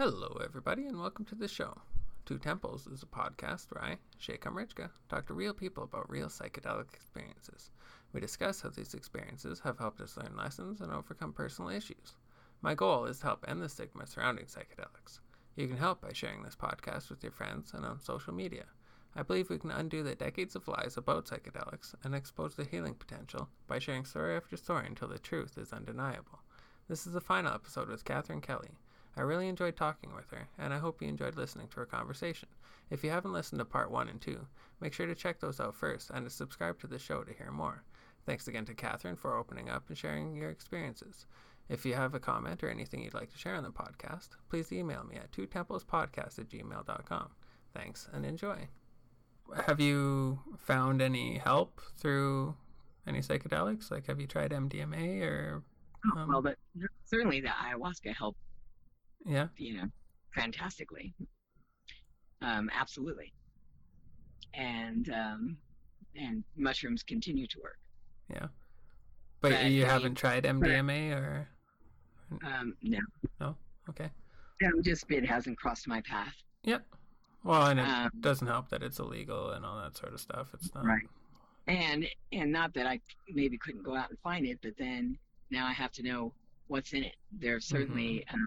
Hello, everybody, and welcome to the show. Two Temples is a podcast where I, Sheikh Amrichka, talk to real people about real psychedelic experiences. We discuss how these experiences have helped us learn lessons and overcome personal issues. My goal is to help end the stigma surrounding psychedelics. You can help by sharing this podcast with your friends and on social media. I believe we can undo the decades of lies about psychedelics and expose the healing potential by sharing story after story until the truth is undeniable. This is the final episode with Catherine Kelly. I really enjoyed talking with her, and I hope you enjoyed listening to our conversation. If you haven't listened to part 1 and 2, make sure to check those out first and to subscribe to the show to hear more. Thanks again to Catherine for opening up and sharing your experiences. If you have a comment or anything you'd like to share on the podcast, please email me at twotemplespodcast at gmail.com. Thanks and enjoy. Have you found any help through any psychedelics? Like, have you tried MDMA or? Oh, well, um, but certainly the ayahuasca helped Yeah. you know, fantastically. Um, absolutely. And um, and mushrooms continue to work. Yeah. But But you I- haven't tried MDMA or? Um, no, No? Okay. no, just it hasn't crossed my path. Yep. Well, and it Um, doesn't help that it's illegal and all that sort of stuff. It's not. Right. And and not that I maybe couldn't go out and find it, but then now I have to know what's in it. There's certainly um,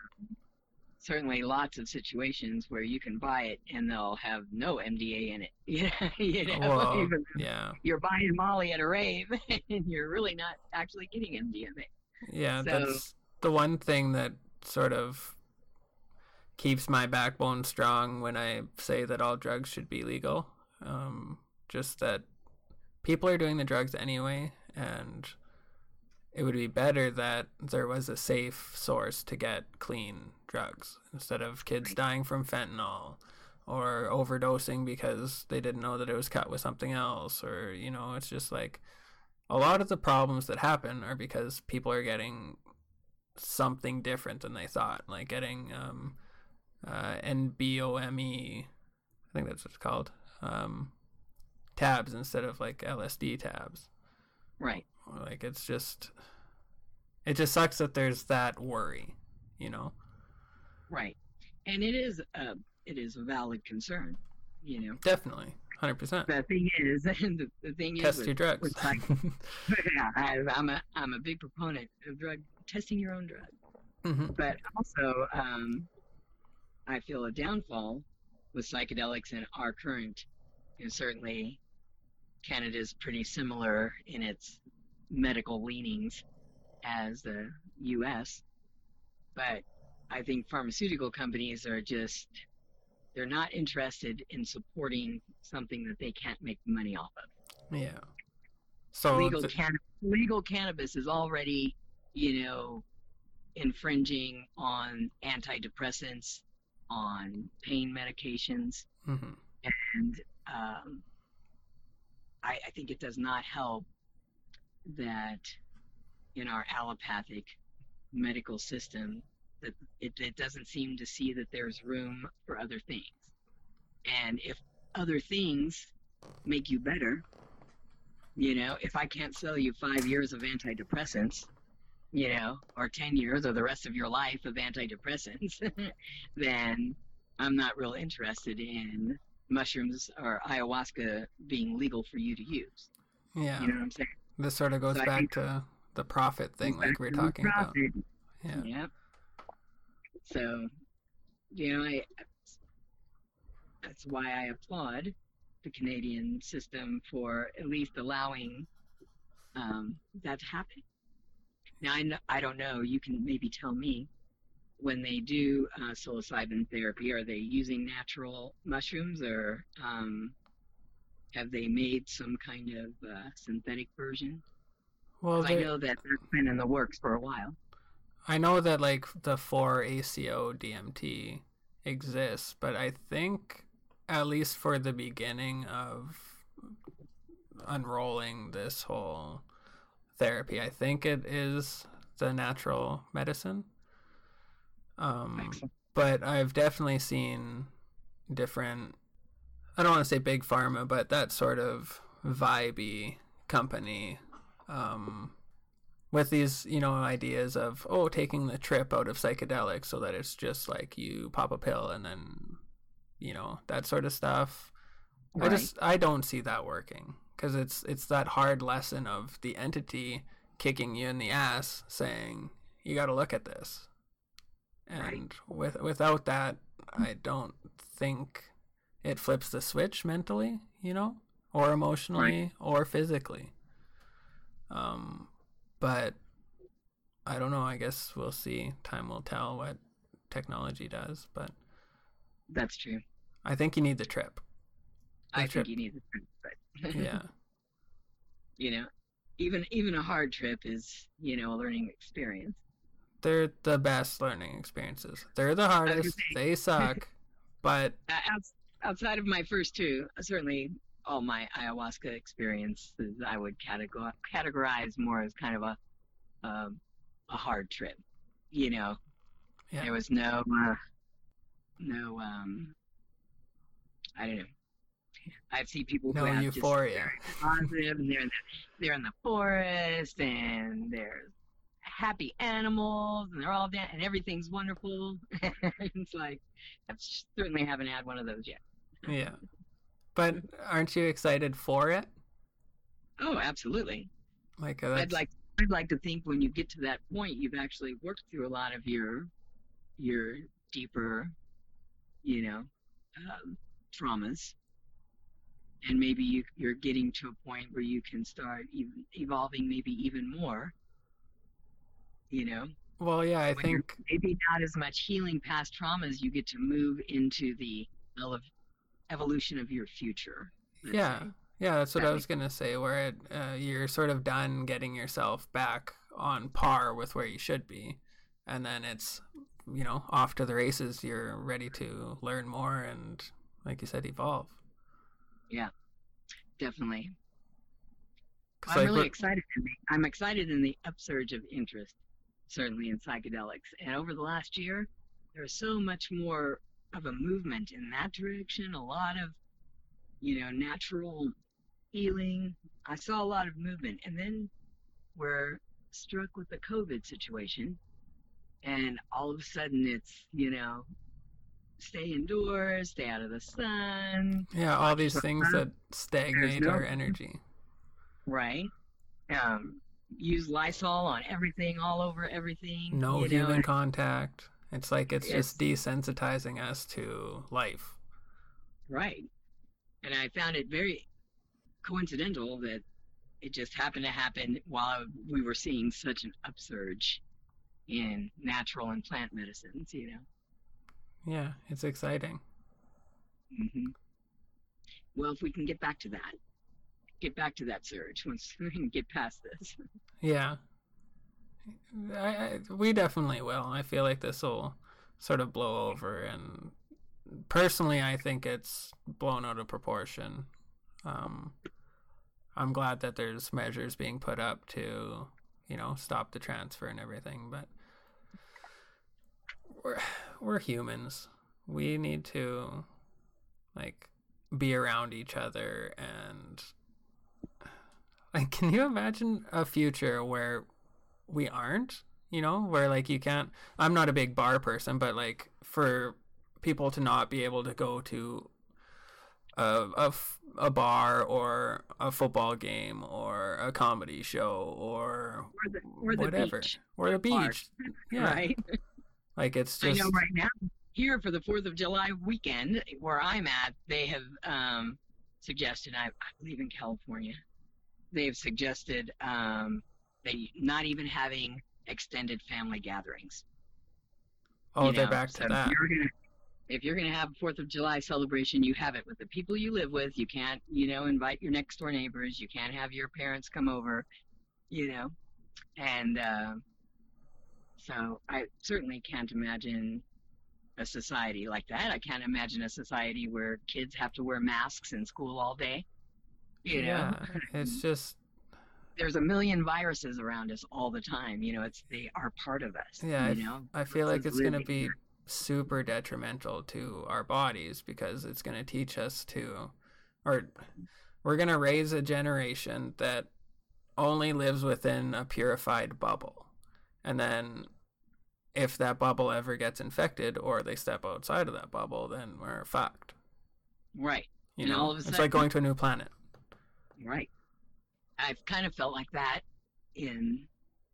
certainly lots of situations where you can buy it and they'll have no MDA in it. Yeah, you know, Well, even yeah. you're buying Molly at a rave and you're really not actually getting MDMA. Yeah, So- that's the one thing that sort of keeps my backbone strong when I say that all drugs should be legal. Um, just that people are doing the drugs anyway, and it would be better that there was a safe source to get clean drugs instead of kids dying from fentanyl or overdosing because they didn't know that it was cut with something else or you know it's just like a lot of the problems that happen are because people are getting something different than they thought, like getting um, uh, NBOME, I think that's what it's called, um, tabs instead of like LSD tabs. Right. Like it's just, it just sucks that there's that worry, you know? Right. And it is a it is a valid concern, you know. Definitely, hundred percent. The thing is, the, the thing is, Test with- your drugs. with like- yeah, I, I'm a I'm a big proponent of drug testing your own drug, hmm but also um, I feel a downfall with psychedelics in our current. and certainly, Canada's pretty similar in its medical leanings as the U.S., but I think pharmaceutical companies are just they're not interested in supporting something that they can't make money off of Yeah. So legal can- legal cannabis is already, you know, infringing on antidepressants, on pain medications, mhm. and um, I, I think it does not help that in our allopathic medical system that it, it doesn't seem to see that there's room for other things. And if other things make you better, you know, if I can't sell you five years of antidepressants, you know, or 10 years or the rest of your life of antidepressants, then I'm not real interested in mushrooms or ayahuasca being legal for you to use. yeah. You know what I'm saying? This sort of goes So back to the profit thing, like we we're Back to the talking about. Yeah. Yep. So, you know, I that's why I applaud the Canadian system for at least allowing um, that to happen. Now, I, know, I don't know. You can maybe tell me when they do uh, psilocybin therapy, are they using natural mushrooms or um, have they made some kind of uh, synthetic version? Well, 'Cause I know that that's been in the works for a while. I know that like the 4-ACO DMT exists, but I think at least for the beginning of unrolling this whole therapy, I think it is the natural medicine. Um, Excellent. but I've definitely seen different. I don't want to say big pharma, but that sort of vibey company um, with these you know ideas of oh taking the trip out of psychedelics so that it's just like you pop a pill and then you know that sort of stuff Right. i just i don't see that working because it's it's that hard lesson of the entity kicking you in the ass saying you got to look at this and Right. with without that i don't think it flips the switch mentally you know or emotionally or physically um but I don't know. I guess we'll see. Time will tell what technology does, but That's true. I think you need the trip. I trip. think you need the trip, but Yeah. you know, even even a hard trip is you know a learning experience. They're the best learning experiences. They're the hardest. They suck, but Uh, outside of my first two, certainly all my ayahuasca experiences I would categorize more as kind of a um, a hard trip. You know, yeah. there was no uh, no um, I don't know. I've seen people who No have just euphoria. positive, and they're in the, they're in the forest, and there's happy animals, and they're all dan- and everything's wonderful. it's like I certainly haven't had one of those yet. Yeah. But aren't you excited for it? Oh, absolutely. Like uh, I'd like I'd like to think when you get to that point, you've actually worked through a lot of your your deeper, you know, um, traumas, and maybe you, you're getting to a point where you can start ev- evolving, maybe even more. You know, Well, yeah, I when think maybe not as much healing past traumas, you get to move into the ele- evolution of your future. yeah. say. Yeah, that's what That I was gonna say. Where it, uh, you're sort of done getting yourself back on par with where you should be, and then it's you know off to the races. You're ready to learn more and, like you said, evolve. Yeah, definitely. I'm like, really excited. I'm excited in the upsurge of interest, certainly in psychedelics. And over the last year, there's so much more of a movement in that direction. A lot of, you know, natural healing. I saw a lot of movement, and then we're struck with the COVID situation, and all of a sudden it's you know, stay indoors, stay out of the sun, yeah, all these things that stagnate no- our energy. right? Um, use Lysol on everything, all over everything. No you know, human contact. It's like it's just desensitizing us to life. right? And I found it very coincidental that it just happened to happen while we were seeing such an upsurge in natural and plant medicines. You know. Yeah, it's exciting. hmm Well, if we can get back to that, get back to that surge once we can get past this. Yeah. I, I, we definitely will. I feel like this will sort of blow over, and personally, I think it's blown out of proportion. Um, I'm glad that there's measures being put up to, you know, stop the transfer and everything, but we're we're humans. We need to like be around each other and like can you imagine a future where we aren't you know where like you can't i'm not a big bar person but like for people to not be able to go to a, a, f- a bar or a football game or a comedy show or Or the, or the whatever beach, or the beach yeah right? like it's just I know right now here for the Fourth of July weekend where I'm at, they have um, suggested. I, I believe in California, they've suggested um, they not even having extended family gatherings. oh you they're know, back so to that If you're gonna, if you're gonna have a Fourth of July celebration, you have it with the people you live with. You can't, you know, invite your next door neighbors. You can't have your parents come over, you know, and uh, so I certainly can't imagine a society like that. I can't imagine a society where kids have to wear masks in school all day. You know, yeah it's just there's a million viruses around us all the time. You know, it's they are part of us. Yeah, you know, I feel like it's going to be super detrimental to our bodies because it's going to teach us to, or we're going to raise a generation that only lives within a purified bubble. And then if that bubble ever gets infected or they step outside of that bubble, then we're fucked. Right. You And know, all of a it's like going to a new planet. Right. I've kind of felt like that in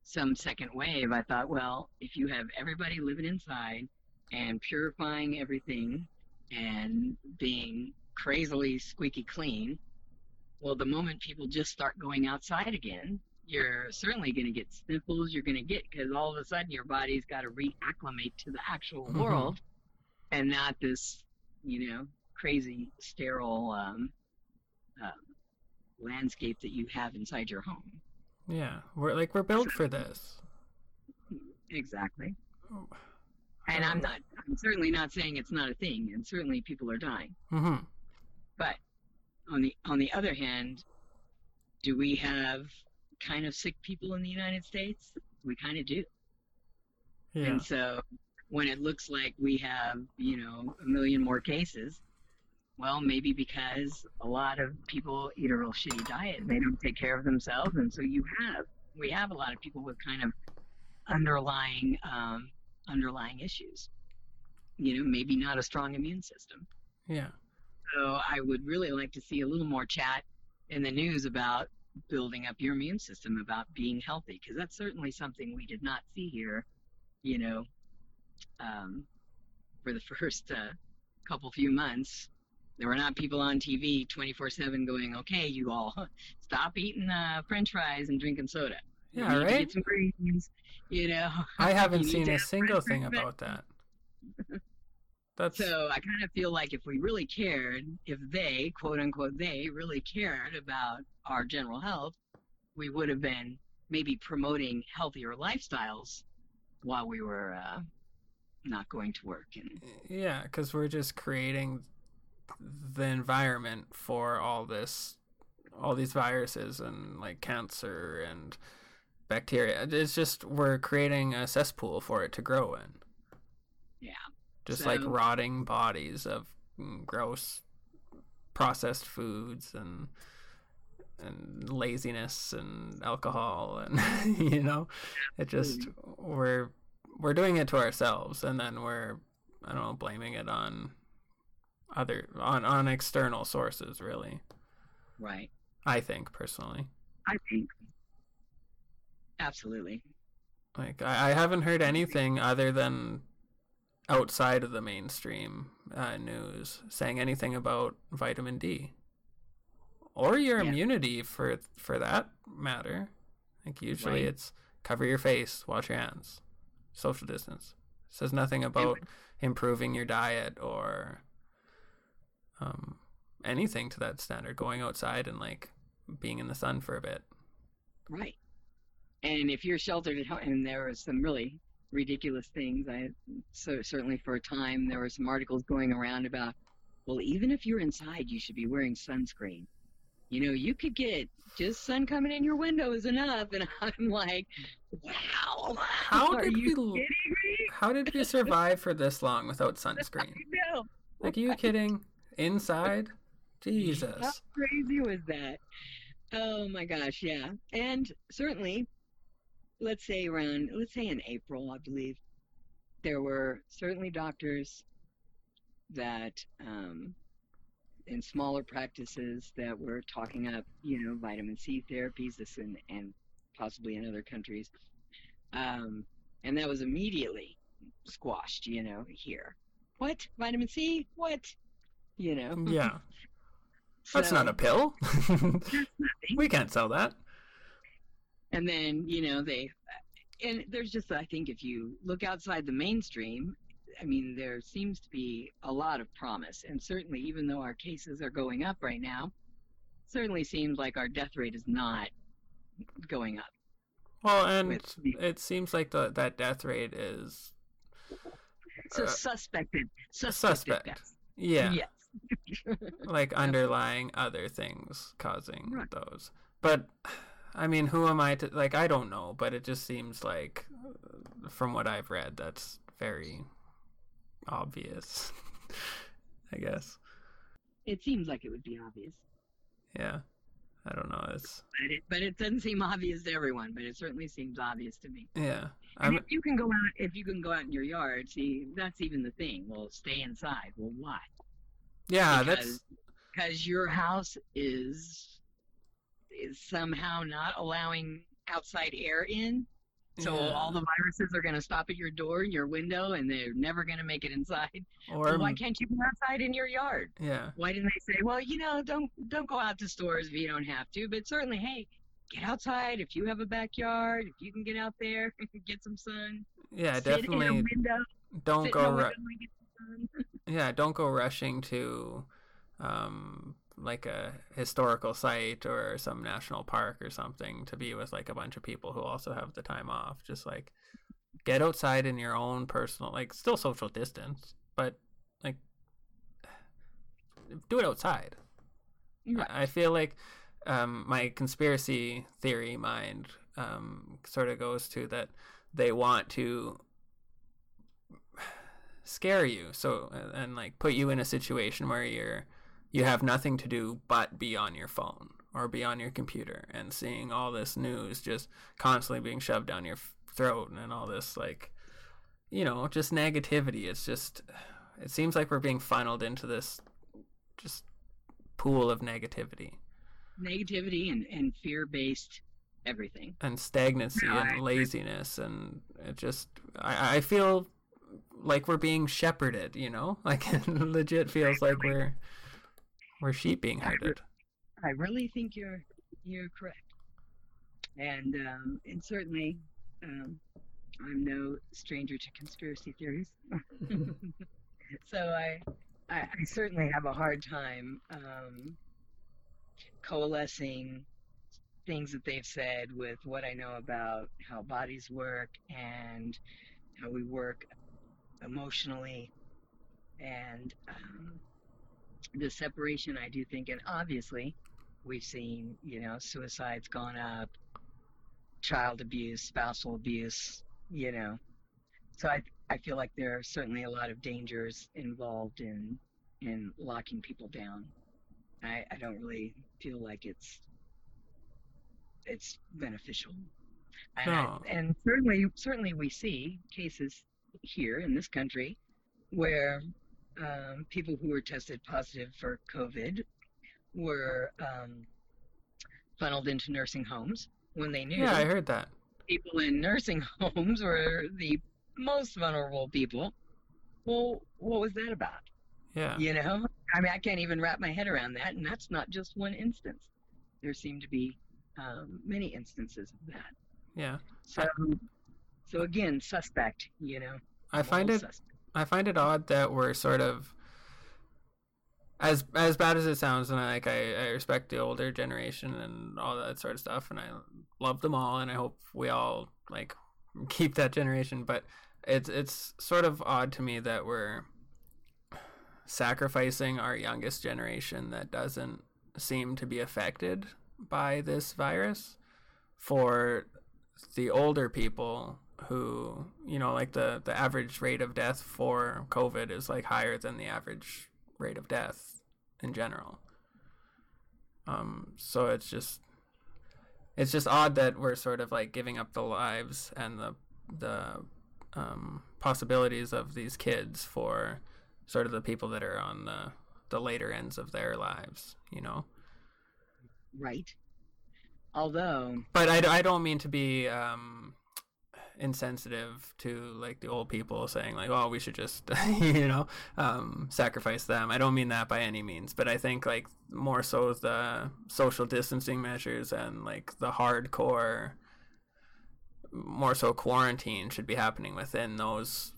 some second wave. I thought, well, if you have everybody living inside and purifying everything and being crazily squeaky clean, well, the moment people just start going outside again, you're certainly going to get sniffles. You're going to get because all of a sudden your body's got to reacclimate to the actual Mhm. world and not this, you know, crazy sterile um, um, landscape that you have inside your home. Yeah, we're like we're built for this. Exactly. Oh. And I'm not. I'm certainly not saying it's not a thing, and certainly people are dying. hmm But on the on the other hand, do we have kind of sick people in the United States? We kind of do. Yeah. And so when it looks like we have, you know, a million more cases, well, maybe because a lot of people eat a real shitty diet, and they don't take care of themselves, and so you have we have a lot of people with kind of underlying um, underlying issues. You know, maybe not a strong immune system. Yeah. So I would really like to see a little more chat in the news about building up your immune system, about being healthy, because that's certainly something we did not see here, you know, um, for the first uh, couple few months. There were not people on TV 24 7 going, okay, you all stop eating uh, french fries and drinking soda. You Yeah, to right? Get some greens, you know. I haven't seen a single thing about that. That's So I kind of feel like if we really cared, if they, quote unquote, they really cared about our general health, we would have been maybe promoting healthier lifestyles while we were uh, not going to work. And yeah, because we're just creating the environment for all this, all these viruses and like cancer and bacteria. It's just we're creating a cesspool for it to grow in. yeah, just like rotting bodies of mm, gross processed foods and and laziness and alcohol and you know it just we're we're doing it to ourselves and then we're i don't know blaming it on other on on external sources really right. i think personally I think. Absolutely. Like I, I haven't heard anything other than outside of the mainstream uh, news saying anything about vitamin D or your Yeah. immunity for for that matter. Like usually Right. it's cover your face, wash your hands, social distance. says nothing about improving your diet or um, anything to that standard. Going outside and like being in the sun for a bit. Right. And if you're sheltered at home, and there were some really ridiculous things. I so certainly for a time there were some articles going around about, well, even if you're inside, you should be wearing sunscreen. You know, you could get just sun coming in your window is enough, and I'm like, wow. How are did you we-? How did we survive for this long without sunscreen? No. Like, are you kidding? Inside? Jesus. How crazy was that? Oh my gosh, yeah. And certainly, let's say around, let's say in April, I believe, there were certainly doctors that, um, in smaller practices that were talking up, you know, vitamin C therapies, this and, and possibly in other countries. Um, and that was immediately squashed, you know, here. What? Vitamin C? What? You know? Yeah. That's So- not a pill. we can't sell that. and then you know they and there's just i think if you look outside the mainstream i mean there seems to be a lot of promise and certainly even though our cases are going up right now certainly seems like our death rate is not going up Well, and With it seems like the, that death rate is, so Uh, suspected suspected suspect. deaths. yeah, yes like underlying other things causing Right. those. But, I mean, who am I to, like, I don't know, but it just seems like, uh, from what I've read, that's very obvious, I guess. it seems like it would be obvious Yeah. I don't know. It's But it, but it doesn't seem obvious to everyone. But it certainly seems obvious to me. yeah. And I'm if you can go out, if you can go out in your yard, see, that's even the thing. Well, stay inside. Well, why? Yeah. because, That's because your house is is somehow not allowing outside air in. So yeah. all the viruses are going to stop at your door, and your window, and they're never going to make it inside. or Well, why can't you go outside in your yard? yeah. Why didn't they say, well, you know, don't don't go out to stores if you don't have to, but certainly, hey, get outside if you have a backyard, if you can get out there, get some sun. Yeah, sit in a definitely window, don't go in a ru- window and get some sun. yeah, don't go rushing to um like a historical site or some national park or something to be with like a bunch of people who also have the time off. Just like get outside in your own personal like still social distance, but like do it outside. Right. I I feel like um, my conspiracy theory mind um, sort of goes to that they want to scare you. So and, like put you in a situation where you're you have nothing to do but be on your phone or be on your computer and seeing all this news just constantly being shoved down your throat and all this like you know just negativity. It's just it seems like we're being funneled into this just pool of negativity. Negativity and, and fear based everything. and stagnancy and laziness and it just I, I feel like we're being shepherded you know? Like it legit feels like we're we're sheep being herded. I really think you're you're correct, and um, and certainly um, I'm no stranger to conspiracy theories. so I, I I certainly have a hard time um, coalescing things that they've said with what I know about how bodies work and how we work emotionally. And um, the separation I do think and obviously we've seen you know suicides gone up child abuse spousal abuse you know. So I I feel like there are certainly a lot of dangers involved in in locking people down. I, I don't really feel like it's it's beneficial. And, I- No. and certainly certainly we see cases here in this country where um, people who were tested positive for COVID were um, funneled into nursing homes when they knew yeah i heard that people in nursing homes were the most vulnerable people. Well, what was that about? yeah You know, I mean, I can't even wrap my head around that, and that's not just one instance. There seem to be um, many instances of that. yeah So, so again, suspect. You know, i find it suspect. I find it odd that we're sort of as as bad as it sounds, and I, like I, I respect the older generation and all that sort of stuff, and I love them all, and I hope we all like keep that generation. But it's it's sort of odd to me that we're sacrificing our youngest generation that doesn't seem to be affected by this virus for the older people who you know like the the average rate of death for covid is like higher than the average rate of death in general um so it's just it's just odd that we're sort of like giving up the lives and the the um possibilities of these kids for sort of the people that are on the the later ends of their lives you know right. Although, but I, I don't mean to be um, insensitive to like the old people saying like oh we should just you know um, sacrifice them. I don't mean that by any means but i think like more so the social distancing measures and like the hardcore more so quarantine should be happening within those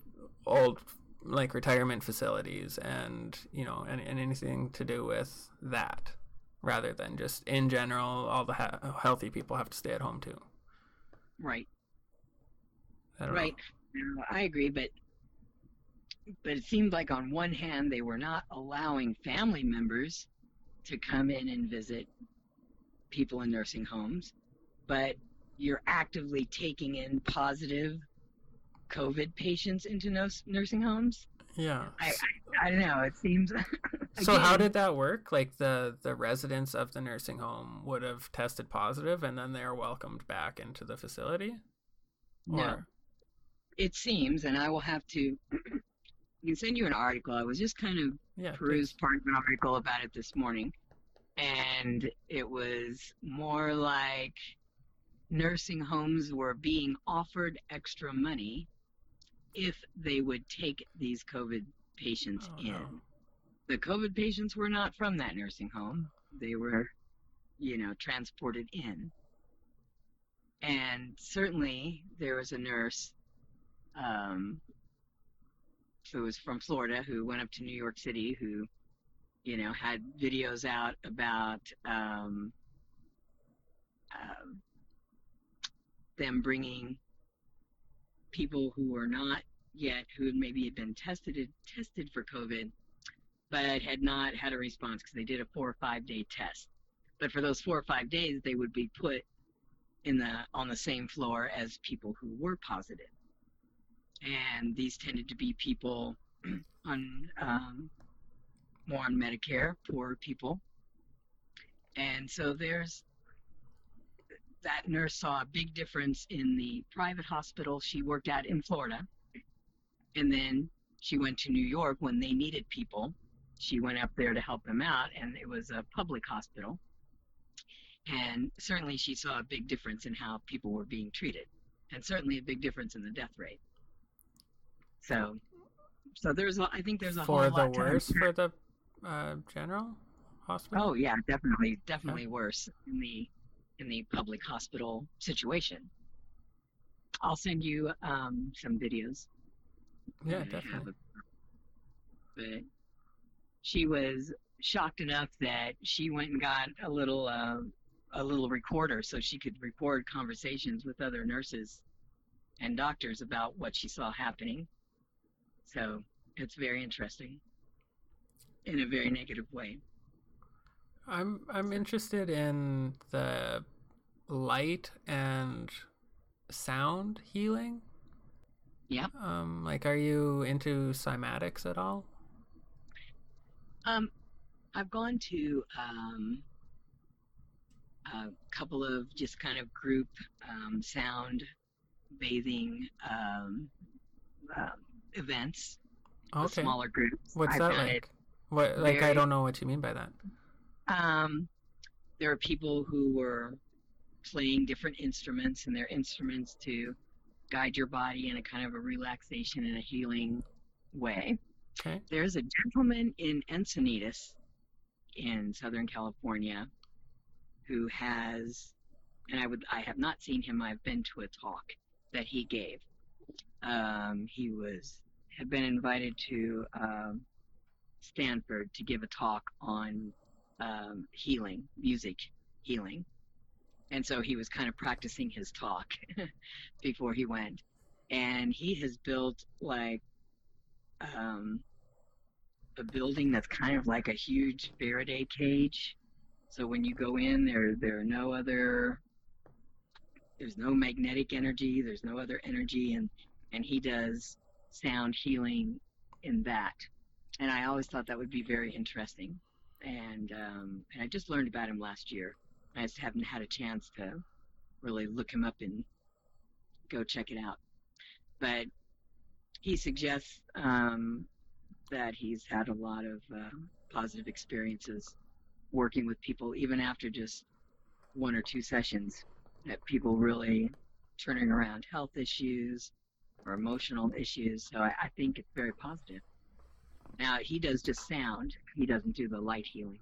old like retirement facilities and you know and, and anything to do with that rather than just in general all the ha- healthy people have to stay at home too. Right, I right. No, I agree, but but it seemed like on one hand they were not allowing family members to come in and visit people in nursing homes, but you're actively taking in positive COVID patients into nursing homes. yeah I, I, I don't know. It seems So how did that work? Like the the residents of the nursing home would have tested positive, and then they're welcomed back into the facility. No. It seems, and I will have to. I can send you an article. I was just kind of Yeah. perused part of an article about it this morning, and it was more like nursing homes were being offered extra money if they would take these COVID patients Oh, in. no. The COVID patients were not from that nursing home; they were, you know, transported in. And certainly, there was a nurse um, who was from Florida who went up to New York City who, you know, had videos out about um, um, them bringing people who were not yet, who maybe had been tested tested for COVID, but had not had a response because they did a four or five day test. But for those four or five days, they would be put in the on the same floor as people who were positive and these tended to be people on um, more on Medicare, poor people. And so there's that nurse saw a big difference in the private hospital she worked at in Florida. And then she went to New York when they needed people. She went up there to help them out, and it was a public hospital. And certainly she saw a big difference in how people were being treated, and certainly a big difference in the death rate. So, so there's, a, I think there's a for whole the worse for the uh, general hospital. Oh yeah, definitely, definitely worse in the in the public hospital situation. I'll send you um, some videos. yeah, that I have definitely. But she was shocked enough that she went and got a little uh, a little recorder so she could record conversations with other nurses and doctors about what she saw happening. So it's very interesting in a very negative way. I'm I'm interested in the light and sound healing. Yeah. Um, like, are you into cymatics at all? Um, I've gone to um, a couple of just kind of group um, sound bathing um, um, events, Okay. smaller groups. What's I that like? What like I don't know what you mean by that. um, there are people who were playing different instruments, and their instruments to guide your body in a kind of a relaxation and a healing way. Okay. There's a gentleman in Encinitas in Southern California who has, and I would, I have not seen him. I've been to a talk that he gave. Um, he was had been invited to um, Stanford to give a talk on um, healing, music healing, and so he was kind of practicing his talk before he went. And he has built like um, a building that's kind of like a huge Faraday cage. So when you go in, there there are no other. There's no magnetic energy. There's no other energy, and and he does sound healing in that. And I always thought that would be very interesting. And um, and I just learned about him last year. I just haven't had a chance to really look him up and go check it out. But he suggests um, that he's had a lot of uh, positive experiences working with people, even after just one or two sessions. That people really turning around health issues or emotional issues. So I, I think it's very positive. Now he does just sound; he doesn't do the light healing.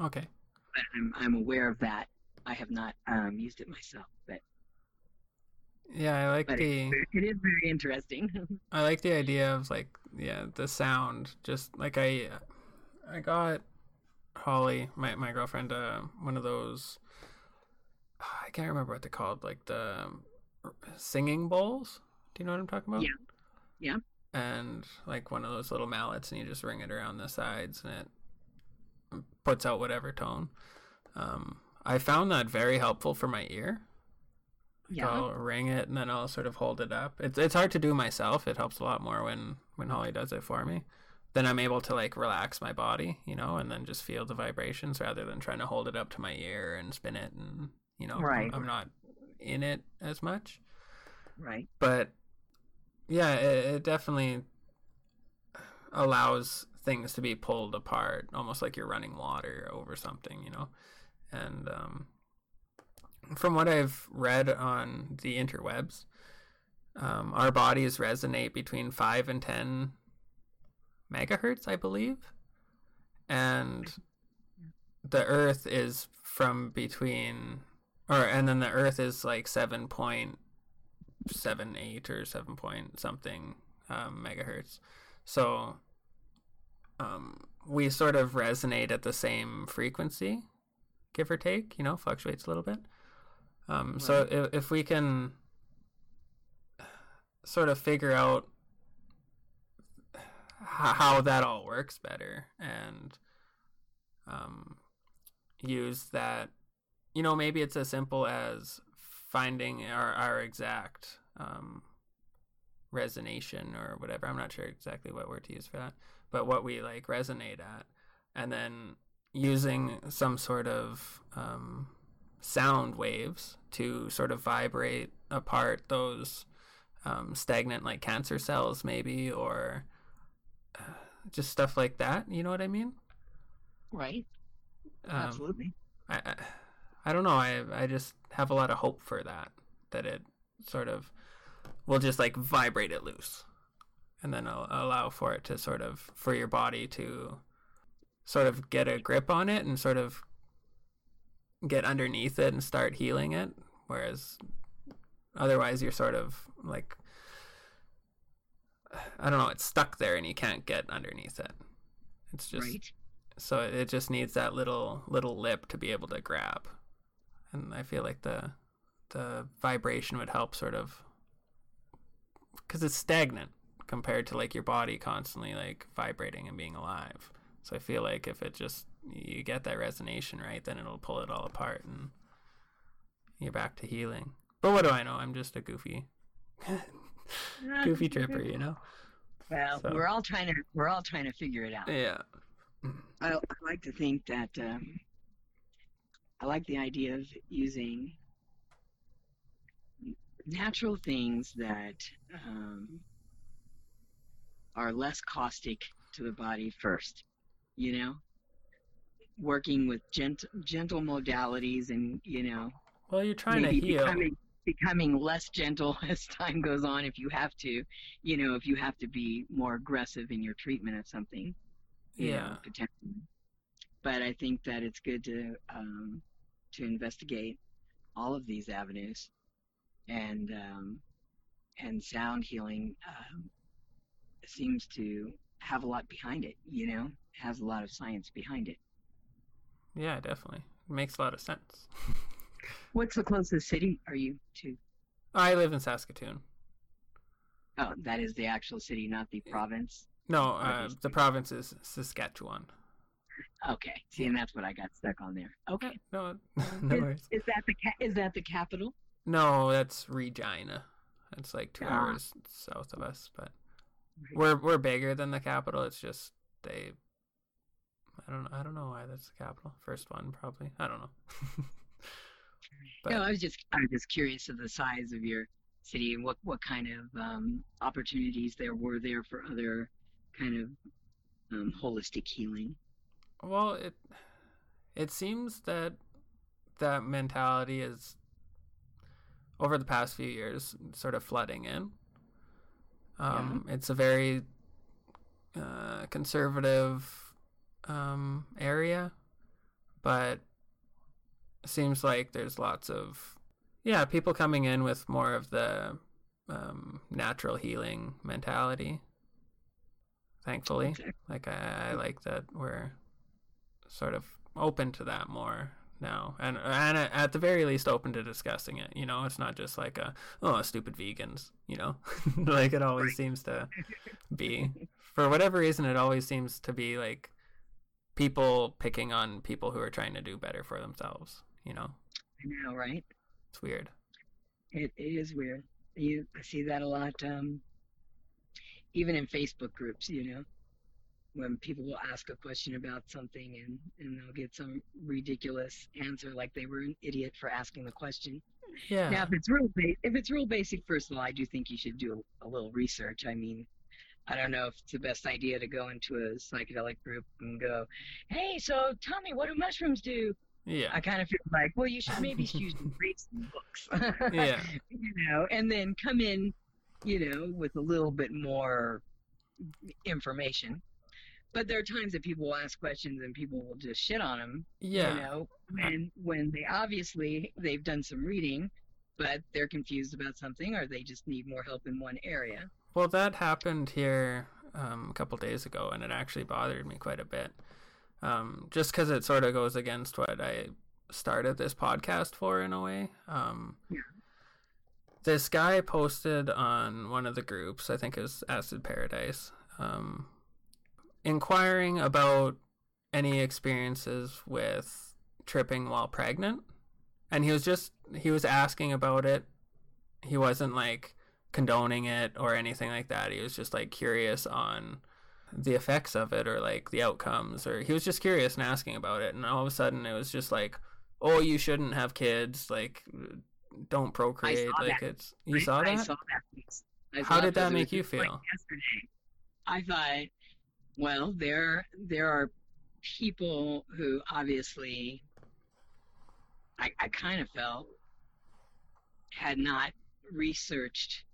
Okay. But I'm I'm aware of that. I have not um, used it myself, but Yeah, I like but the it, it is very interesting. I like the idea of like yeah the sound. Just like I I got Holly, my my girlfriend, uh, one of those. I can't remember what they're called, like the um, singing bowls. Do you know what I'm talking about? Yeah. Yeah. And like one of those little mallets, and you just ring it around the sides, and it puts out whatever tone. Um, I found that very helpful for my ear. Like, yeah. I'll ring it and then I'll sort of hold it up. It's it's hard to do myself. It helps a lot more when when Holly does it for me. then I'm able to like relax my body, you know, and then just feel the vibrations rather than trying to hold it up to my ear and spin it and you know, Right. I'm not in it as much. Right. But yeah, it, it definitely allows things to be pulled apart, almost like you're running water over something, you know. And um, from what I've read on the interwebs, um, our bodies resonate between five and ten megahertz, I believe, and the Earth is from between, or and then the Earth is like seven point seven eight or seven point something um, megahertz. So um, we sort of resonate at the same frequency, give or take. You know, fluctuates a little bit. Um, So if, if we can sort of figure out how that all works better and um, use that, you know, maybe it's as simple as finding our, our exact um, resonation or whatever. I'm not sure exactly what word to use for that, but what we like resonate at, and then using some sort of um, sound waves to sort of vibrate apart those um, stagnant like cancer cells, maybe, or uh, just stuff like that. You know what I mean? Right. Um, Absolutely. I, I I don't know. I I just have a lot of hope for that. That it sort of will just like vibrate it loose, and then allow for it to sort of for your body to sort of get a grip on it and sort of get underneath it and start healing it. Whereas otherwise, you're sort of like I don't know. It's stuck there and you can't get underneath it. It's just right. so it just needs that little little lip to be able to grab and i feel like the the vibration would help sort of because it's stagnant compared to like your body constantly like vibrating and being alive. So i feel like if it just you get that resonation right then it'll pull it all apart and you're back to healing. But what do i know? I'm just a goofy goofy tripper you know? Well, So- we're all trying to we're all trying to figure it out. yeah. I, I like to think that um, I like the idea of using natural things that um, are less caustic to the body first. You know, working with gent- gentle modalities and you know well you're trying to heal becoming becoming less gentle as time goes on if you have to you know if you have to be more aggressive in your treatment of something you know, yeah potentially. But I think that it's good to um, to investigate all of these avenues, and um, and sound healing um, seems to have a lot behind it. You know, has a lot of science behind it. yeah definitely it makes a lot of sense What's the closest city are you to? i live in saskatoon Oh, that is the actual city, not the province. No, uh, the province is Saskatchewan. Okay, see, and that's what I got stuck on there. Okay, No, no is, worries. is that the ca- is that the capital? No, that's Regina. It's like two Ah. hours south of us, but we're we're bigger than the capital. It's just they. I don't know. I don't know why that's the capital. First one, probably. I don't know. but no, I was just I was just curious of the size of your city and what what kind of um, opportunities there were there for other kind of um, holistic healing. Well, it it seems that that mentality is over the past few years sort of flooding in. Um, It's a very uh, conservative um, area, but seems like there's lots of yeah people coming in with more of the um, natural healing mentality. Thankfully, Okay. like I, I like that we're sort of open to that more now, and and at the very least open to discussing it. You know, it's not just like a oh stupid vegans. You know, like it always seems to be for whatever reason. It always seems to be like people picking on people who are trying to do better for themselves. You know, I know, right? it's weird. It, it is weird. You I see that a lot, um, even in Facebook groups. You know, when people will ask a question about something and, and they'll get some ridiculous answer like they were an idiot for asking the question. Yeah. Now, if it's real, ba- if it's real basic, first of all, I do think you should do a, a little research. I mean, I don't know if it's the best idea to go into a psychedelic group and go, "Hey, so tell me, what do mushrooms do?" Yeah. I kind of feel like, well, you should maybe use read some books. Yeah. you know, and then come in, you know, with a little bit more information. But there are times that people will ask questions and people will just shit on them. Yeah. You know, when when they obviously they've done some reading, but they're confused about something or they just need more help in one area. Well, that happened here um, a couple days ago, and it actually bothered me quite a bit. Um, just because it sort of goes against what I started this podcast for, in a way. Um, Yeah. This guy posted on one of the groups, I think it was Acid Paradise, um, inquiring about any experiences with tripping while pregnant. And he was just, he was asking about it. He wasn't like, condoning it or anything like that. He was just like curious on the effects of it or like the outcomes or he was just curious and asking about it and all of a sudden it was just like oh you shouldn't have kids like don't procreate like that. it's you saw I that saw that. I How did that make you feel? yesterday, I thought, well, there there are people who obviously, I, I kind of felt, had not researched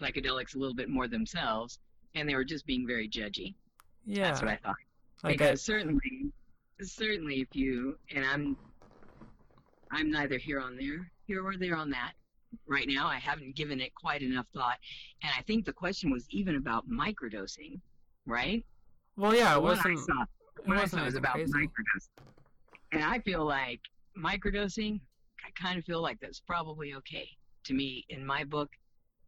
psychedelics a little bit more themselves, and they were just being very judgy. yeah That's what I thought. I, because certainly, certainly, if you and I'm, I'm neither here on there, here or there on that. Right now, I haven't given it quite enough thought, and I think the question was even about microdosing, right? Well yeah it wasn't I saw, it what I wasn't saw was about crazy. microdosing, and I feel like microdosing. I kind of feel like that's probably okay to me in my book.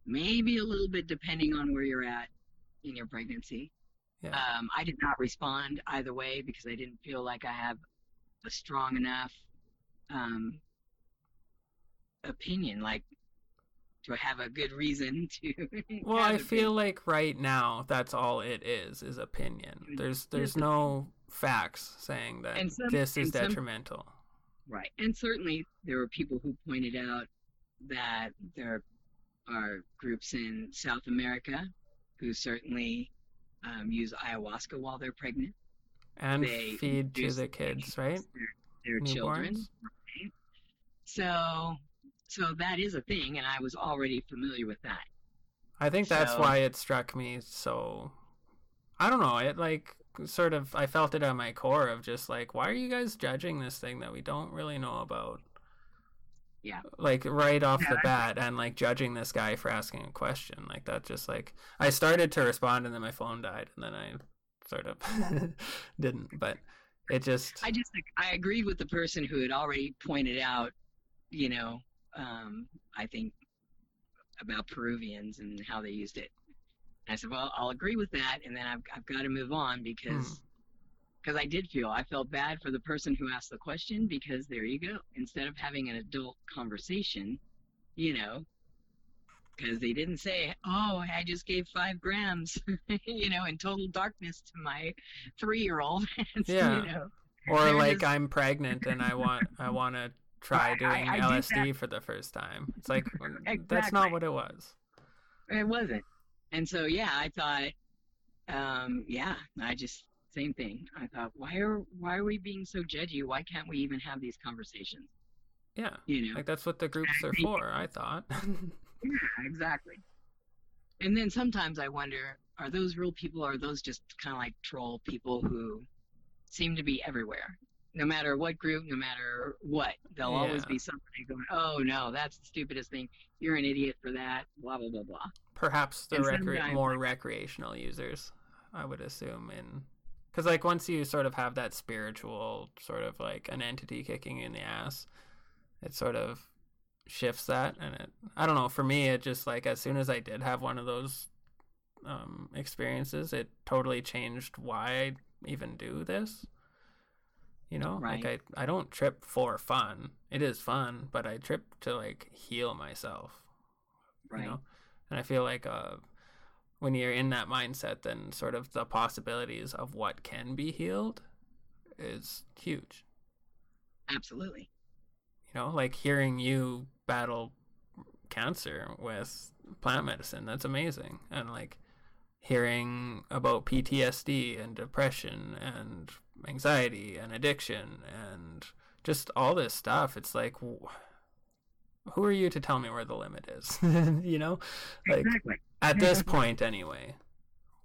Maybe a little bit depending on where you're at in your pregnancy. Yeah. Um, I did not respond either way because I didn't feel like I have a strong enough um, opinion. Like, do I have a good reason to? well i feel like right now that's all it is is opinion there's there's no facts saying that some- this is and some- detrimental Right. And certainly there were people who pointed out that there are groups in South America who certainly um, use ayahuasca while they're pregnant. and They feed to the kids right Their, their children. Right? So, so that is a thing, and I was already familiar with that. I think that's So- why it struck me so. I don't know. It like sort of. I felt it at my core of just like, why are you guys judging this thing that we don't really know about? Yeah. Like right off the bat, and like judging this guy for asking a question like that. Just like I started to respond, and then my phone died, and then I sort of didn't. But it just. I just like, I agreed with the person who had already pointed out, you know, um, I think about Peruvians and how they used it. And I said, well, I'll agree with that, and then I've I've got to move on because Hmm. because I did feel I felt bad for the person who asked the question because there you go. Instead of having an adult conversation, you know, because they didn't say, "Oh, I just gave five grams," you know, in total darkness to my three-year-old. Yeah. You know, or like just- I'm pregnant and I want I want to try I- doing I did LSD for the first time. It's like that's not what it was. It wasn't. And so yeah, I thought, um, yeah, I just same thing. I thought, why are why are we being so judgy? Why can't we even have these conversations? Yeah. You know, Like that's what the groups are for, I thought. yeah, exactly. And then sometimes I wonder, are those real people or are those just kind of like troll people who seem to be everywhere? No matter what group, no matter what, there'll always be somebody going, "Oh no, that's the stupidest thing. You're an idiot for that." Blah blah blah blah. Perhaps the recre- more recreational users, I would assume in cuz like once you sort of have that spiritual sort of like an entity kicking you in the ass, it sort of shifts that and it I don't know, for me it just like as soon as I did have one of those um experiences, it totally changed why I even do this. You know, like I I don't trip for fun. It is fun, but I trip to like heal myself Right. you know and i feel like uh when you're in that mindset, then sort of the possibilities of what can be healed is huge. Absolutely. You know, like hearing you battle cancer with plant medicine, that's amazing. And like hearing about PTSD and depression and anxiety and addiction and just all this stuff, it's like, who are you to tell me where the limit is? you know, like exactly. at this point, anyway.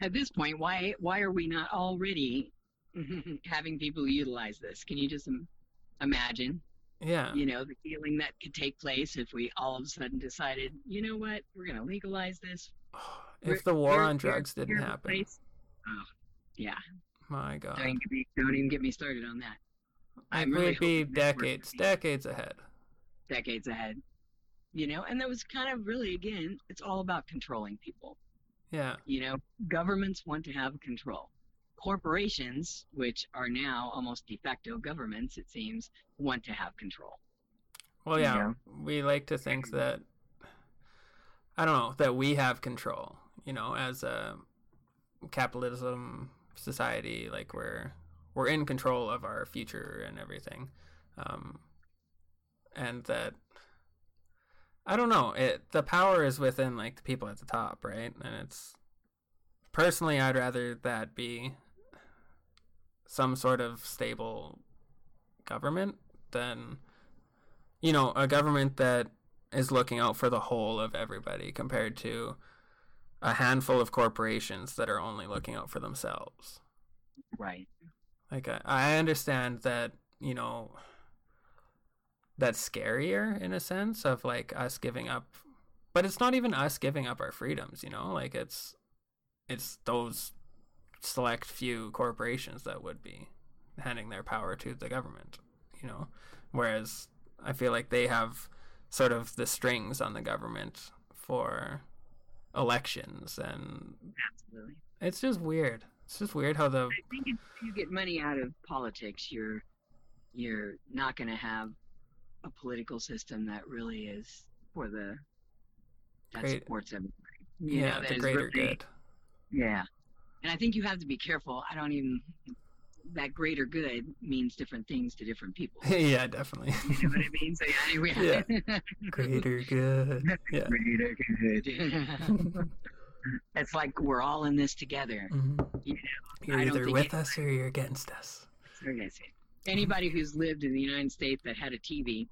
At this point, why why are we not already having people utilize this? Can you just imagine? Yeah. You know, the healing that could take place if we all of a sudden decided, you know what, we're going to legalize this. if the war on drugs didn't happen. Oh, yeah. My God. Don't even, me, don't even get me started on that. I'm really be decades, decades ahead. Decades ahead. You know, and that was kind of really, again, it's all about controlling people. Yeah. You know, governments want to have control. Corporations, which are now almost de facto governments, it seems, want to have control. Well, yeah, you know? we like to think that, I don't know, that we have control, you know, as a capitalism society, like we're we're in control of our future and everything, um, and that I don't know. It the power is within like the people at the top, right? And it's personally, I'd rather that be some sort of stable government than you know a government that is looking out for the whole of everybody compared to a handful of corporations that are only looking out for themselves. Right. Like I, I understand that, you know, that's scarier in a sense of like us giving up but it's not even us giving up our freedoms, you know? Like it's it's those select few corporations that would be handing their power to the government, you know? Whereas I feel like they have sort of the strings on the government for elections and absolutely. it's just weird. It's just weird how the i think if you get money out of politics you're you're not going to have a political system that really is for the that Great. supports everybody. You yeah know, the greater really, good. Yeah. And i think you have to be careful. I don't even that greater good means different things to different people. yeah, definitely. You know what I mean? So yeah, anyway. yeah. Greater good. Yeah. Greater good. it's like we're all in this together. Mm-hmm. You know, you're either with us or you're against us. Anybody who's lived in the United States that had a TV,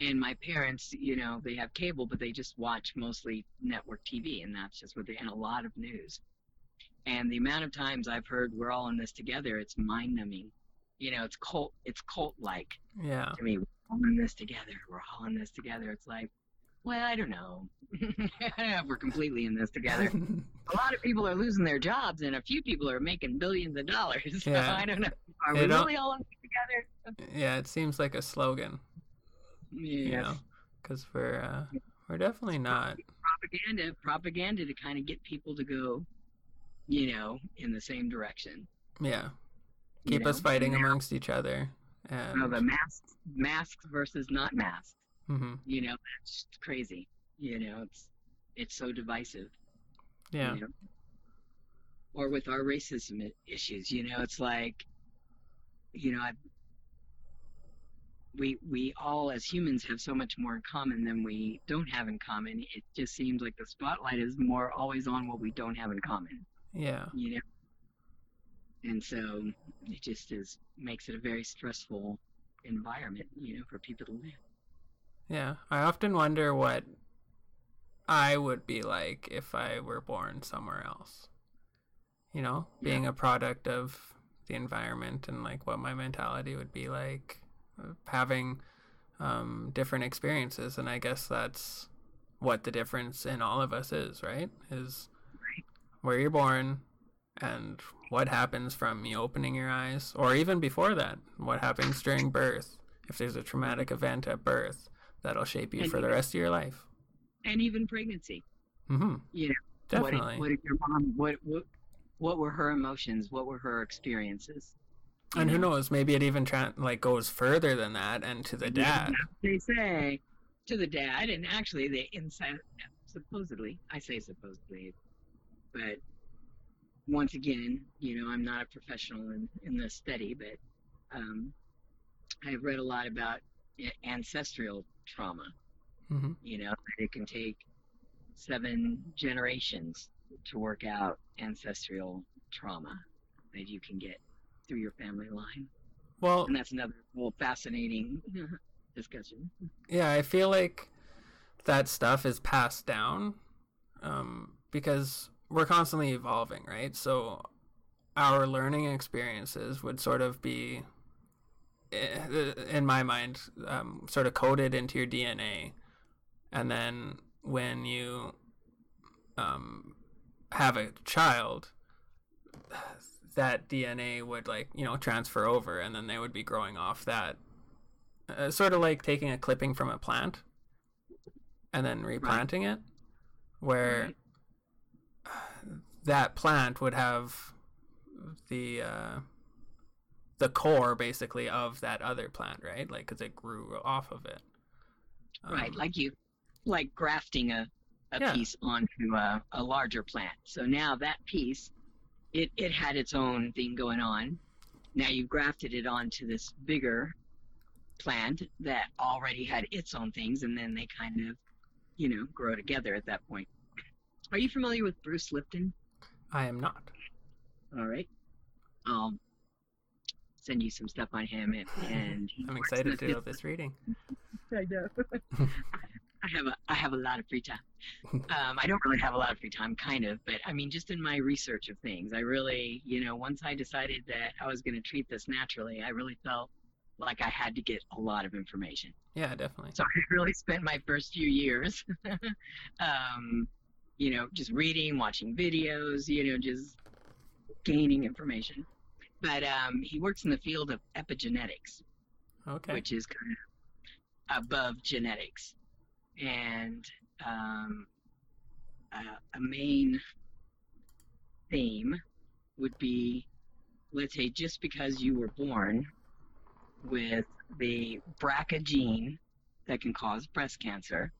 and my parents, you know, they have cable, but they just watch mostly network TV, and that's just what they and a lot of news. And the amount of times I've heard we're all in this together, it's mind numbing. You know, it's cult it's cult like. Yeah. To me, we're all in this together. We're all in this together. It's like, well, I don't know. we're completely in this together. a lot of people are losing their jobs, and a few people are making billions of dollars. So yeah. I don't know. Are we really all in this together? Yeah, it seems like a slogan. Yes. You know, because we're uh, we're definitely not propaganda. Propaganda to kind of get people to go you know, in the same direction. Yeah. Keep you us know? fighting amongst each other. And... Know, the masks, masks versus not masks. Mm-hmm. You know, that's crazy. You know, it's it's so divisive. Yeah. You know? Or with our racism issues, you know, it's like, you know, I, we we all as humans have so much more in common than we don't have in common. It just seems like the spotlight is more always on what we don't have in common. Yeah. You know. And so it just is makes it a very stressful environment, you know, for people to live. Yeah. I often wonder what I would be like if I were born somewhere else. You know, being yeah. a product of the environment and like what my mentality would be like having um, different experiences and i guess that's what the difference in all of us is right is where you're born and what happens from you opening your eyes, or even before that, what happens during birth. If there's a traumatic event at birth, that'll shape you and for even, the rest of your life. And even pregnancy. Mm-hmm. You know, definitely. What, what your mom? What, what what were her emotions? What were her experiences? and know? who knows? Maybe it even tra- like goes further than that, and to the dad. They say to the dad, and actually, they inside supposedly. I say supposedly but once again, you know, I'm not a professional in, in this study, but um, I've read a lot about ancestral trauma. Mm-hmm. You know, it can take seven generations to work out ancestral trauma that you can get through your family line. Well, And that's another whole fascinating discussion. yeah, I feel like that stuff is passed down um, because we're constantly evolving, right? So our learning experiences would sort of be, eh, in my mind, um, sort of coded into your DNA. And then when you um, have a child, that DNA would like you know transfer over, and then they would be growing off that. Uh, sort of like taking a clipping from a plant and then replanting it, where Right. That plant would have the uh, the core basically of that other plant, right? Like because it grew off of it. right, Um, like you, like grafting a, a Yeah. piece onto a, a larger plant. So now that piece, it, it had its own thing going on. Now you've grafted it onto this bigger plant that already had its own things, and then they kind of, you know, grow together at that point. Are you familiar with Bruce Lipton? I am not. All right. I'll send you some stuff on him, and, and I'm excited to know this reading. I know. I have a I have a lot of free time. Um, I don't really have a lot of free time, kind of, but I mean, just in my research of things, I really, you know, once I decided that I was going to treat this naturally, I really felt like I had to get a lot of information. Yeah, definitely. So I really spent my first few years, um, you know, just reading, watching videos, you know, just gaining information. But um, he works in the field of epigenetics Okay. which is kind of above genetics. And um, uh, a main theme would be let's say, just because you were born with the BRCA gene that can cause breast cancer,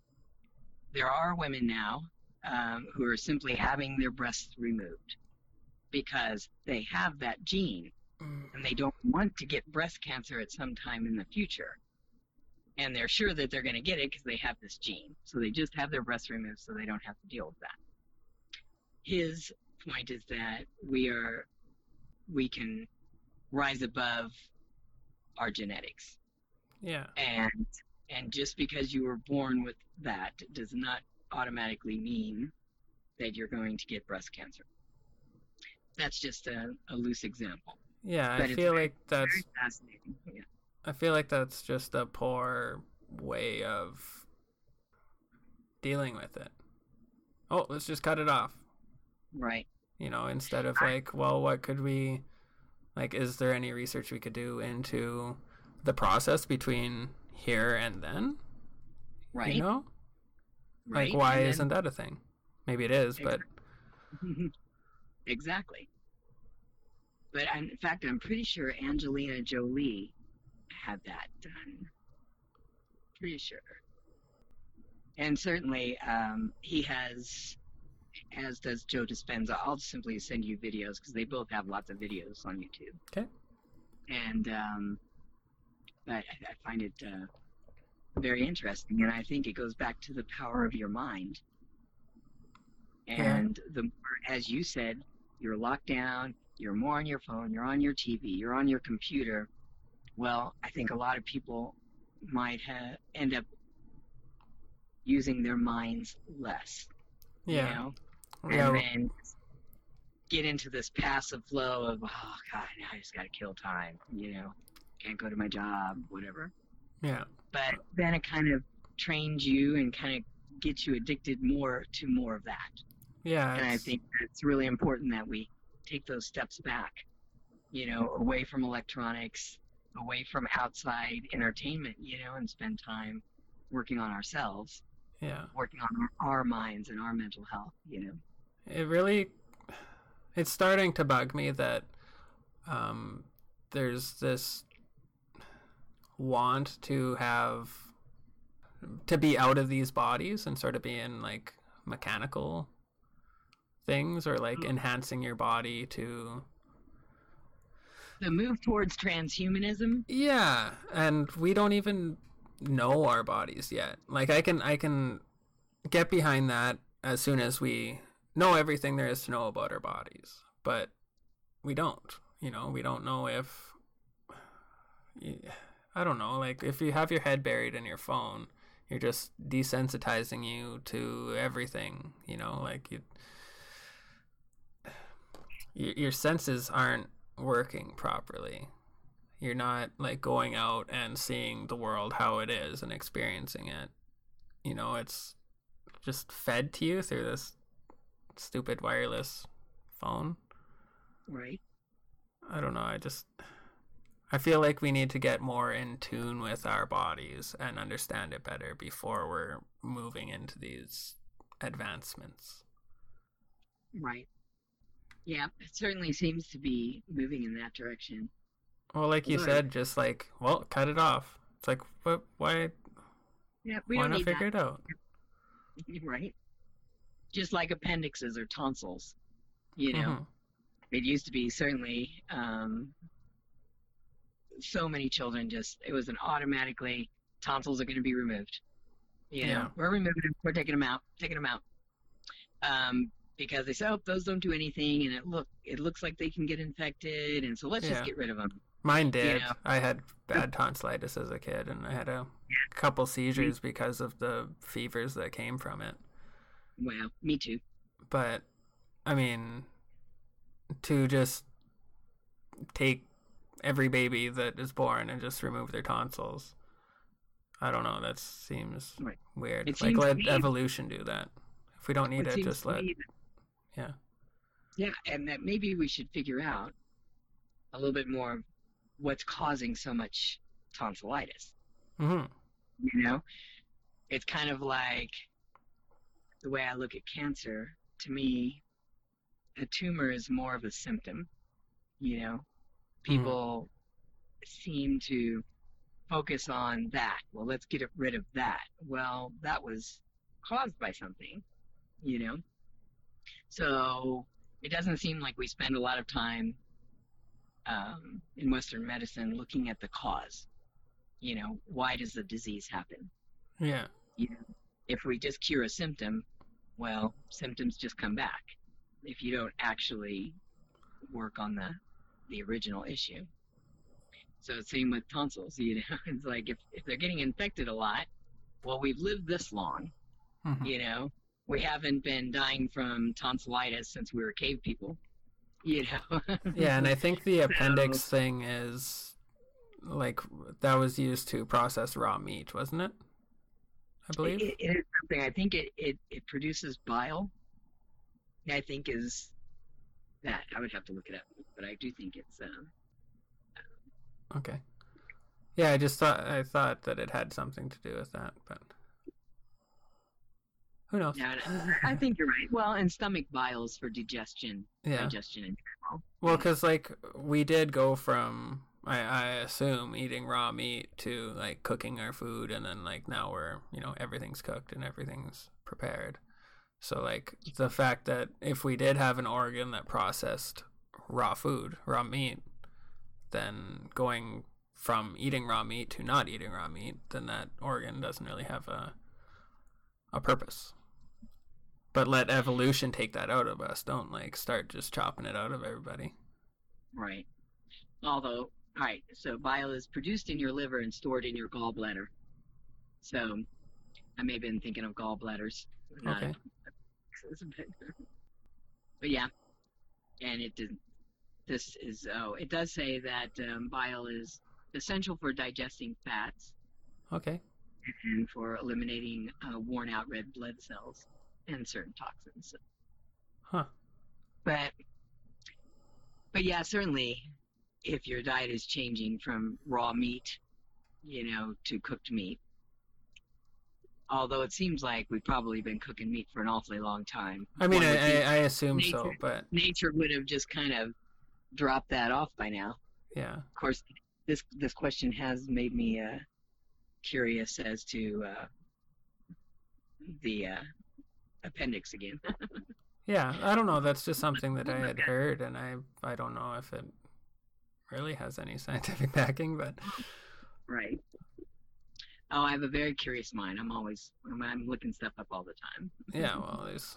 there are women now um, who are simply having their breasts removed because they have that gene Mm, and they don't want to get breast cancer at some time in the future. And they're sure that they're going to get it because they have this gene. So they just have their breasts removed so they don't have to deal with that. His point is that we are, we can rise above our genetics. Yeah. And, and just because you were born with that does not automatically mean that you're going to get breast cancer. That's just a, a loose example. Yeah, I But it's feel like that's fascinating. Yeah. I feel like that's just a poor way of dealing with it. Oh, let's just cut it off. Right. You know, instead of I- like, well, what could we like is there any research we could do into the process between here and then? Right. You know? Right. Like why then- isn't that a thing? Maybe it is, but exactly. But I'm, in fact, I'm pretty sure Angelina Jolie had that done. Pretty sure. And certainly, um, he has, as does Joe Dispenza. I'll simply send you videos because they both have lots of videos on YouTube. Okay. And, um, I, I find it uh, very interesting, and I think it goes back to the power of your mind. Yeah. And the more, as you said, you're locked down, you're more on your phone, you're on your TV, you're on your computer. Well, I think a lot of people might ha- end up using their minds less. yeah. You know? yeah. And then get into this passive flow of, oh, God, now I just got to kill time. You know, can't go to my job, whatever. Yeah. But then it kind of trains you and kind of gets you addicted more to more of that. Yeah. And I think it's really important that we take those steps back, you know, away from electronics, away from outside entertainment, you know, and spend time working on ourselves, yeah. working on our, our minds and our mental health, you know. it really it's starting to bug me that um, there's this want to have to be out of these bodies and sort of be in like mechanical things or like hmm. enhancing your body to The move towards transhumanism. Yeah, and we don't even know our bodies yet. Like I can I can get behind that as soon as we know everything there is to know about our bodies. But we don't. You know, we don't know if I don't know, like if you have your head buried in your phone, you're just desensitizing you to everything, you know, like you your, your senses aren't working properly. You're not like going out and seeing the world how it is and experiencing it. You know, it's just fed to you through this stupid wireless phone. Right. I don't know. I just I feel like we need to get more in tune with our bodies and understand it better before we're moving into these advancements. Right. Yeah, it certainly seems to be moving in that direction. Well, like you said, just like, well, cut it off. It's like, what? Why? Yeah, we why don't need figure it out? right? Just like appendixes or tonsils, you know. Mhm. It used to be certainly um, so many children just it was an automatically tonsils are going to be removed. You know, Yeah. we're removing them, we're taking them out, taking them out. Um, because they say, oh, those don't do anything, and it look it looks like they can get infected, and so let's Yeah. just get rid of them. Mine did. know. I had bad tonsillitis as a kid, and I had a couple seizures because of the fevers that came from it. Well, me too. But I mean, to just take every baby that is born and just remove their tonsils, I don't know. That seems Right. weird. It like seems let evolution do that. If we don't need It it, just let. Yeah. Yeah, and that maybe we should figure out a little bit more what's causing so much tonsillitis. hmm You know, it's kind of like the way I look at cancer. To me, a tumor is more of a symptom. You know, people seem to focus on that. Well, let's get rid of that. Well, that was caused by something. You know, so it doesn't seem like we spend a lot of time um, in Western medicine looking at the cause. You know, why does the disease happen? Yeah. You know, if we just cure a symptom, well, symptoms just come back. If you don't actually work on the the original issue. So same with tonsils. You know, it's like if if they're getting infected a lot, well, we've lived this long. Mhm. You know, we haven't been dying from tonsillitis since we were cave people. You know. Yeah, and I think the appendix thing is like that was used to process raw meat, wasn't it? I believe. It, it is something. I think it, it, it produces bile. I think is that. I would have to look it up, but I do think it's. Um, Okay. Yeah, I just thought I thought that it had something to do with that, but who knows? yeah, I think you're right. Well, and stomach biles for digestion, Yeah. digestion in general. Well, because like we did go from I, I assume eating raw meat to like cooking our food, and then like now we're you know everything's cooked and everything's prepared. So like the fact that if we did have an organ that processed raw food, raw meat, then going from eating raw meat to not eating raw meat, then that organ doesn't really have a a purpose. But let evolution take that out of us. Don't like start just chopping it out of everybody. Right. Although, all right, so bile is produced in your liver and stored in your gallbladder. So, I may have been thinking of gallbladders. Uh, not Okay. but yeah, and it didn't. This is oh, it does say that um, bile is essential for digesting fats Okay. and for eliminating uh, worn out red blood cells and certain toxins. Huh. But but yeah, certainly if your diet is changing from raw meat, you know, to cooked meat. Although it seems like we've probably been cooking meat for an awfully long time. I mean, I, I, I assume so, but nature would have just kind of dropped that off by now. yeah. Of course, this this question has made me uh, curious as to uh, the uh, appendix again. Yeah, I don't know. That's just something that I had heard, and I I don't know if it really has any scientific backing, but Right. Oh, I have a very curious mind. I'm always I'm, I'm looking stuff up all the time. yeah, well, there's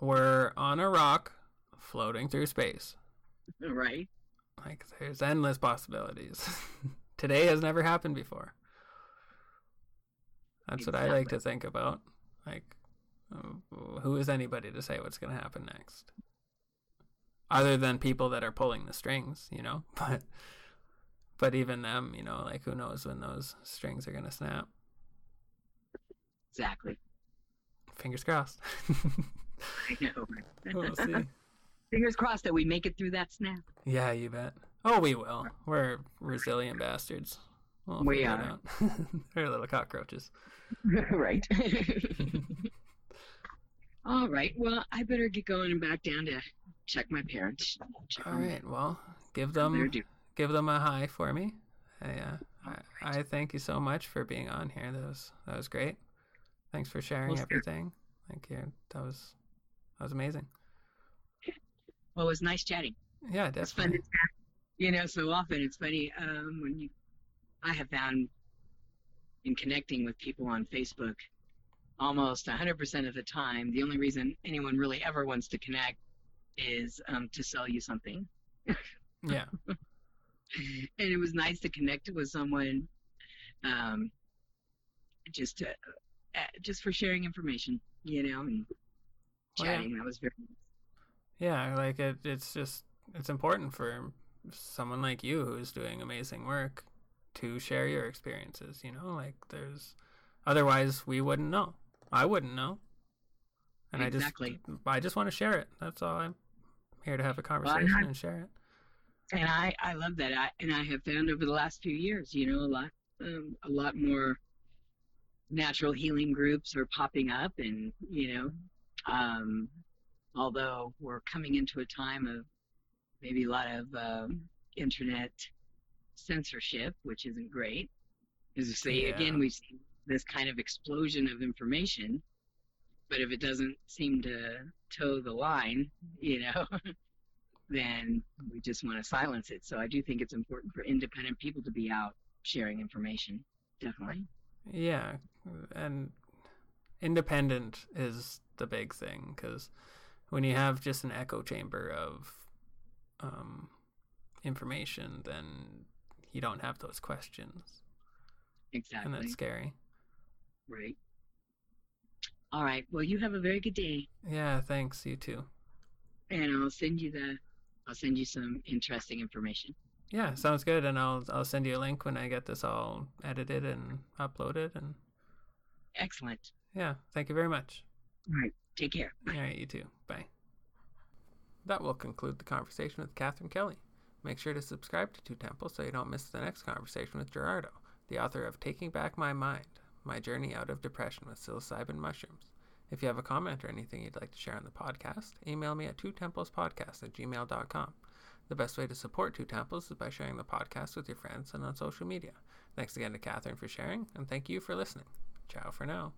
we're on a rock floating through space. right. Like there's endless possibilities. Today has never happened before. That's what I like to think about. Like, who is anybody to say what's going to happen next? Other than people that are pulling the strings, you know. But, but even them, you know, like who knows when those strings are going to snap? Exactly. Fingers crossed. I know. we'll see. Fingers crossed that we make it through that snap. Yeah, you bet. Oh, we will. We're resilient bastards. We'll We are. They're little cockroaches. right. all right. Well, I better get going and back down to check my parents. Check All on. Well, give them. Give them a hi for me. I, uh, I, I thank you so much for being on here. That was that was great. Thanks for sharing Well, everything. Thank you. That was that was amazing. Well, it was nice chatting. Yeah, It's fun to You know, so often it's funny um, when you. I have found in connecting with people on Facebook, almost 100% of the time, the only reason anyone really ever wants to connect is um, to sell you something. Yeah. And it was nice to connect with someone um, just to uh, just for sharing information you know and Oh, yeah. chatting that was very Yeah, like it, it's just it's important for someone like you who's doing amazing work to share your experiences, you know? Like there's otherwise we wouldn't know. I wouldn't know. And Exactly. I just I just want to share it. That's all I'm here to have a conversation and share it. And i i love that I, and i have found over the last few years you know a lot um, a lot more natural healing groups are popping up and you know um, although we're coming into a time of maybe a lot of um, internet censorship which isn't great as you say Yeah. again we've seen this kind of explosion of information but if it doesn't seem to toe the line you know then we just want to silence it. So I do think it's important for independent people to be out sharing information. Definitely. Yeah, and independent is the big thing because when you have just an echo chamber of um, information, then you don't have those questions, Exactly. and that's scary. Right. All right. Well, you have a very good day, Yeah, thanks. You too. and I'll send you the. I'll send you some interesting information. Yeah, sounds good, and I'll I'll send you a link when I get this all edited and uploaded, and Excellent. yeah, thank you very much. All right. Take care. All right, you too. Bye. That will conclude the conversation with Catherine Kelly. Make sure to subscribe to Two Temples so you don't miss the next conversation with Gerardo, the author of Taking Back My Mind My Journey Out of Depression with Psilocybin Mushrooms. If you have a comment or anything you'd like to share on the podcast, email me at twotemplespodcast at gmail.com. The best way to support Two Temples is by sharing the podcast with your friends and on social media. Thanks again to Catherine for sharing, and thank you for listening. Ciao for now.